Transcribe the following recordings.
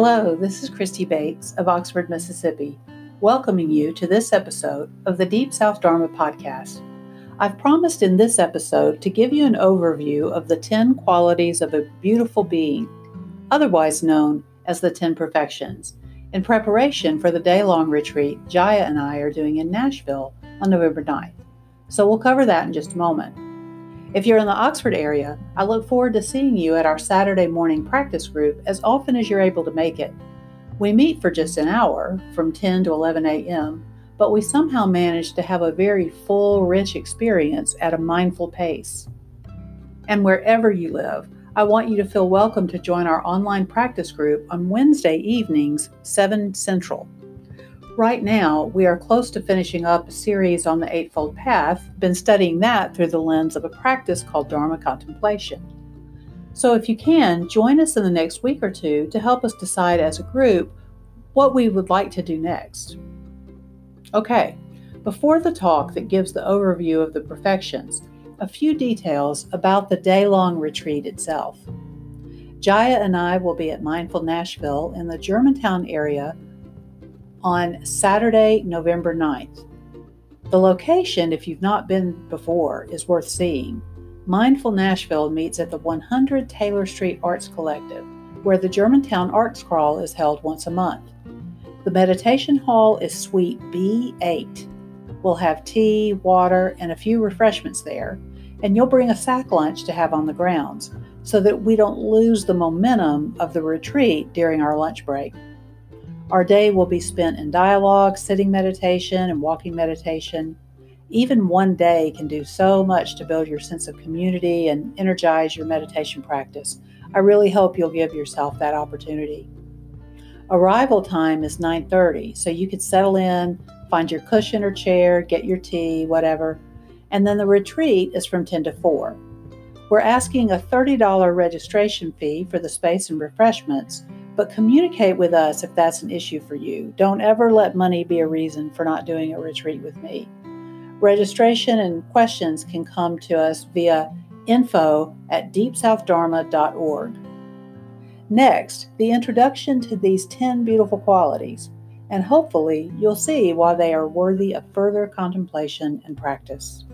Hello, this is Christy Bates of Oxford, Mississippi, welcoming you to this episode of the Deep South Dharma podcast. I've promised in this episode to give you an overview of the 10 qualities of a beautiful being, otherwise known as the 10 perfections, in preparation for the day long retreat Jaya and I are doing in Nashville on November 9th. So we'll cover that in just a moment. If you're in the Oxford area, I look forward to seeing you at our Saturday morning practice group as often as you're able to make it. We meet for just an hour, from 10 to 11 a.m., but we somehow manage to have a very full, rich experience at a mindful pace. And wherever you live, I want you to feel welcome to join our online practice group on Wednesday evenings, 7 Central. Right now, we are close to finishing up a series on the Eightfold Path, been studying that through the lens of a practice called Dharma contemplation. So, if you can, join us in the next week or two to help us decide as a group what we would like to do next. Okay, before the talk that gives the overview of the perfections, a few details about the day long retreat itself. Jaya and I will be at Mindful Nashville in the Germantown area on Saturday, November 9th. The location, if you've not been before, is worth seeing. Mindful Nashville meets at the 100 Taylor Street Arts Collective, where the Germantown Arts Crawl is held once a month. The meditation hall is Suite B8. We'll have tea, water, and a few refreshments there, and you'll bring a sack lunch to have on the grounds so that we don't lose the momentum of the retreat during our lunch break. Our day will be spent in dialogue, sitting meditation, and walking meditation. Even one day can do so much to build your sense of community and energize your meditation practice. I really hope you'll give yourself that opportunity. Arrival time is 9:30, so you could settle in, find your cushion or chair, get your tea, whatever. And then the retreat is from 10 to 4. We're asking a $30 registration fee for the space and refreshments, but communicate with us if that's an issue for you. Don't ever let money be a reason for not doing a retreat with me. Registration and questions can come to us via info at deepsouthdharma.org. Next, the introduction to these 10 beautiful qualities, and hopefully you'll see why they are worthy of further contemplation and practice.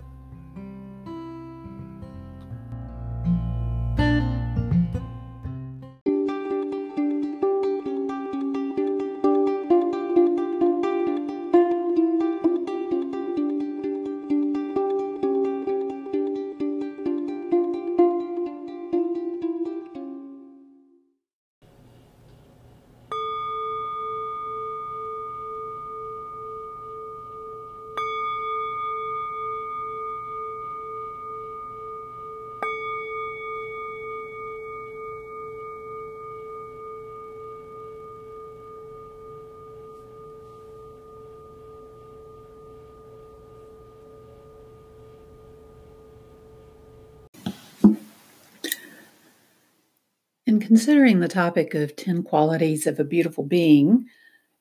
In considering the topic of 10 qualities of a beautiful being,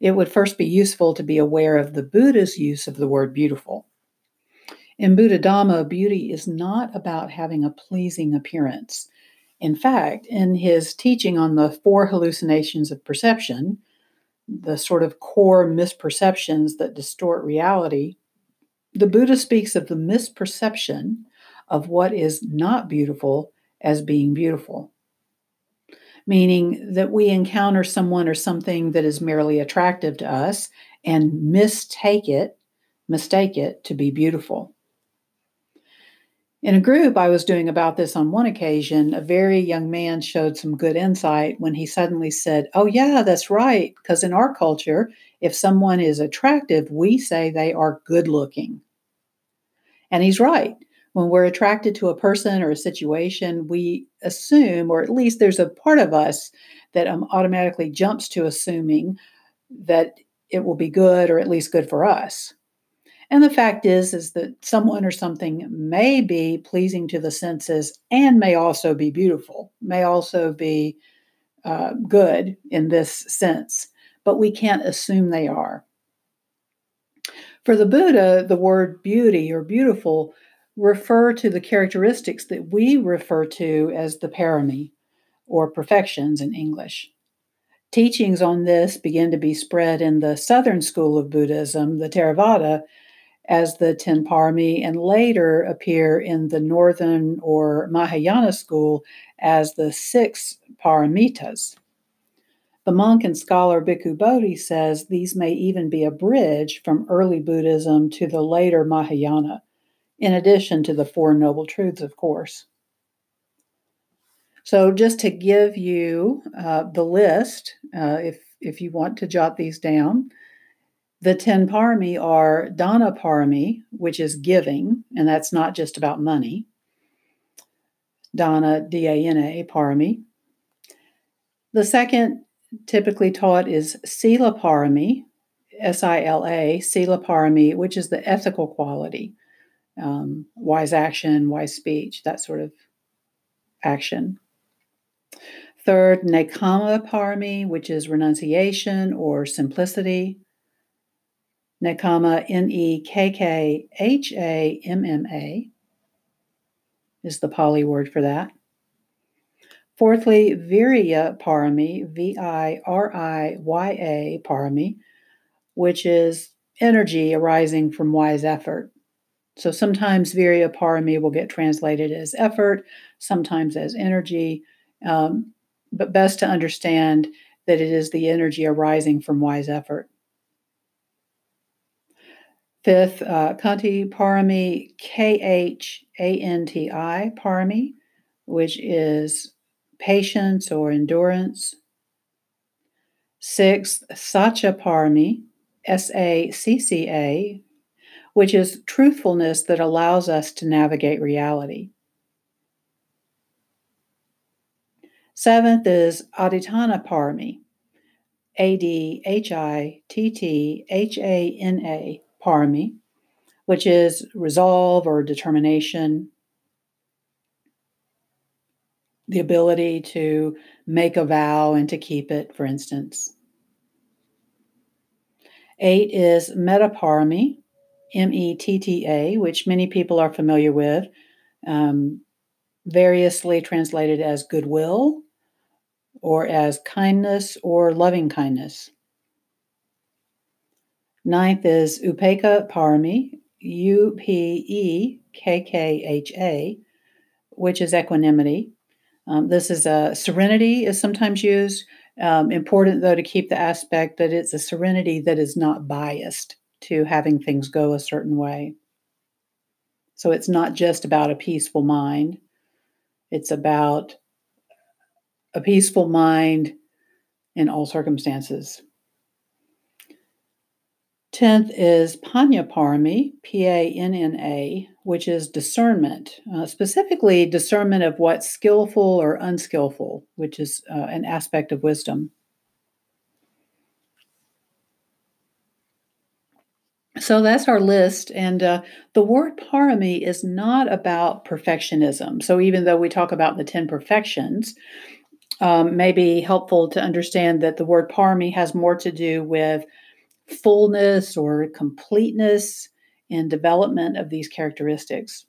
it would first be useful to be aware of the Buddha's use of the word beautiful. In Buddha Dhamma, beauty is not about having a pleasing appearance. In fact, in his teaching on the four hallucinations of perception, the sort of core misperceptions that distort reality, the Buddha speaks of the misperception of what is not beautiful as being beautiful meaning that we encounter someone or something that is merely attractive to us and mistake it, mistake it to be beautiful. In a group I was doing about this on one occasion, a very young man showed some good insight when he suddenly said, Oh, yeah, that's right. Because in our culture, if someone is attractive, we say they are good looking. And he's right when we're attracted to a person or a situation, we assume, or at least there's a part of us that um, automatically jumps to assuming that it will be good or at least good for us. And the fact is, is that someone or something may be pleasing to the senses and may also be beautiful, may also be uh, good in this sense, but we can't assume they are. For the Buddha, the word beauty or beautiful refer to the characteristics that we refer to as the parami, or perfections in English. Teachings on this begin to be spread in the southern school of Buddhism, the Theravada, as the Ten Parami, and later appear in the northern or Mahayana school as the six paramitas. The monk and scholar Bhikkhu Bodhi says these may even be a bridge from early Buddhism to the later Mahayana, in addition to the Four Noble Truths, of course. So, just to give you uh, the list, uh, if if you want to jot these down, the ten parami are dana parami, which is giving, and that's not just about money. Dana, D A N A, parami. The second typically taught is sila parami, S I L A, sila parami, which is the ethical quality, um, wise action, wise speech, that sort of action. Third, Nekkhamma Parami, which is renunciation or simplicity. Nekkhamma, N E K K H A M M A, is the Pali word for that. Fourthly, Virya Parami, V I R I Y A Parami, which is energy arising from wise effort. So sometimes Virya Parami will get translated as effort, sometimes as energy. Um, but best to understand that it is the energy arising from wise effort. Fifth, uh, Khanti Parami, K H A N T I Parami, which is patience or endurance. Sixth, Sacca Parami, S A C C A, which is truthfulness that allows us to navigate reality. Seventh is Adhitthana Parami, A D H I T T H A N A Parami, which is resolve or determination, the ability to make a vow and to keep it, for instance. Eight is Metta-parami, M E T T A, which many people are familiar with, um, variously translated as goodwill or as kindness or loving kindness. Ninth is Upekkha Parami, U P E K K H A, which is equanimity. Um, this is a serenity, is sometimes used. Um, important, though, to keep the aspect that it's a serenity that is not biased to having things go a certain way. So it's not just about a peaceful mind, it's about a peaceful mind in all circumstances. Tenth is Panna Parami, P A N N A, which is discernment, uh, specifically discernment of what's skillful or unskillful, which is uh, an aspect of wisdom. So that's our list. And uh, the word parami is not about perfectionism. So even though we talk about the 10 perfections, um, may be helpful to understand that the word parami has more to do with fullness or completeness in development of these characteristics.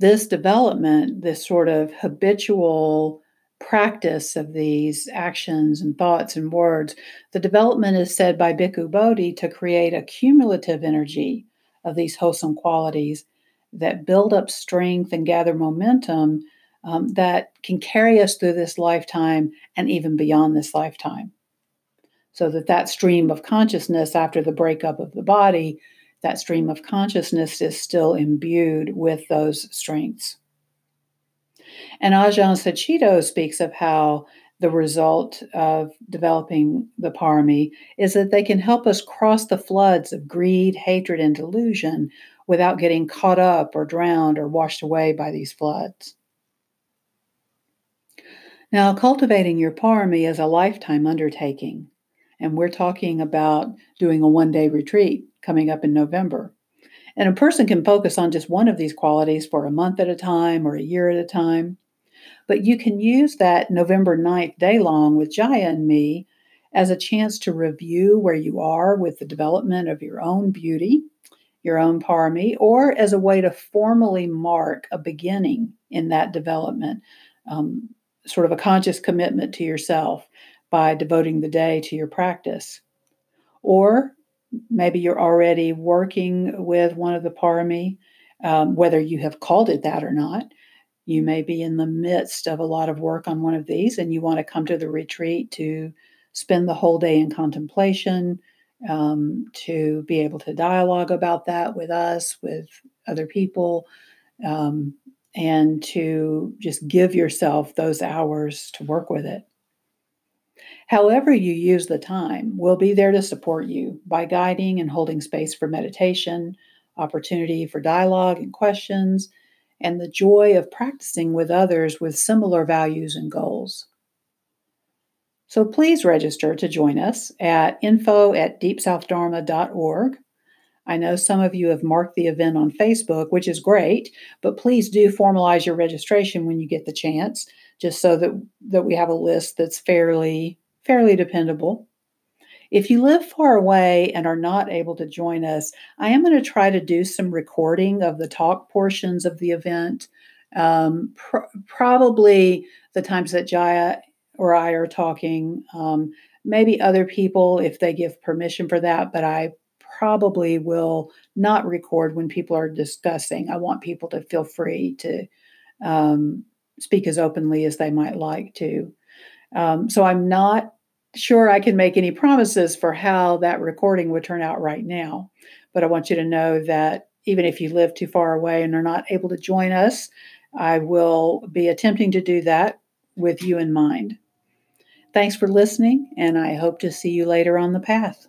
This development, this sort of habitual practice of these actions and thoughts and words, the development is said by Bhikkhu Bodhi to create a cumulative energy of these wholesome qualities that build up strength and gather momentum um, that can carry us through this lifetime and even beyond this lifetime. So that that stream of consciousness after the breakup of the body, that stream of consciousness is still imbued with those strengths. And Ajahn Sucitto speaks of how the result of developing the parami is that they can help us cross the floods of greed, hatred, and delusion without getting caught up or drowned or washed away by these floods. Now, cultivating your parami is a lifetime undertaking, and we're talking about doing a one day retreat coming up in November. And a person can focus on just one of these qualities for a month at a time or a year at a time. But you can use that November 9th day long with Jaya and me as a chance to review where you are with the development of your own beauty, your own parami, or as a way to formally mark a beginning in that development. Um, sort of a conscious commitment to yourself by devoting the day to your practice. Or maybe you're already working with one of the parami, um, whether you have called it that or not. You may be in the midst of a lot of work on one of these and you want to come to the retreat to spend the whole day in contemplation, um, to be able to dialogue about that with us, with other people, um, and to just give yourself those hours to work with it. However, you use the time, we'll be there to support you by guiding and holding space for meditation, opportunity for dialogue and questions, and the joy of practicing with others with similar values and goals. So please register to join us at info at deepsouthdharma.org. I know some of you have marked the event on Facebook, which is great, but please do formalize your registration when you get the chance, just so that, that we have a list that's fairly fairly dependable. If you live far away and are not able to join us, I am going to try to do some recording of the talk portions of the event. Um, pr- probably the times that Jaya or I are talking, um, maybe other people if they give permission for that, but I probably will not record when people are discussing. I want people to feel free to um, speak as openly as they might like to. Um, so I'm not sure I can make any promises for how that recording would turn out right now, but I want you to know that even if you live too far away and are not able to join us, I will be attempting to do that with you in mind. Thanks for listening, and I hope to see you later on the path.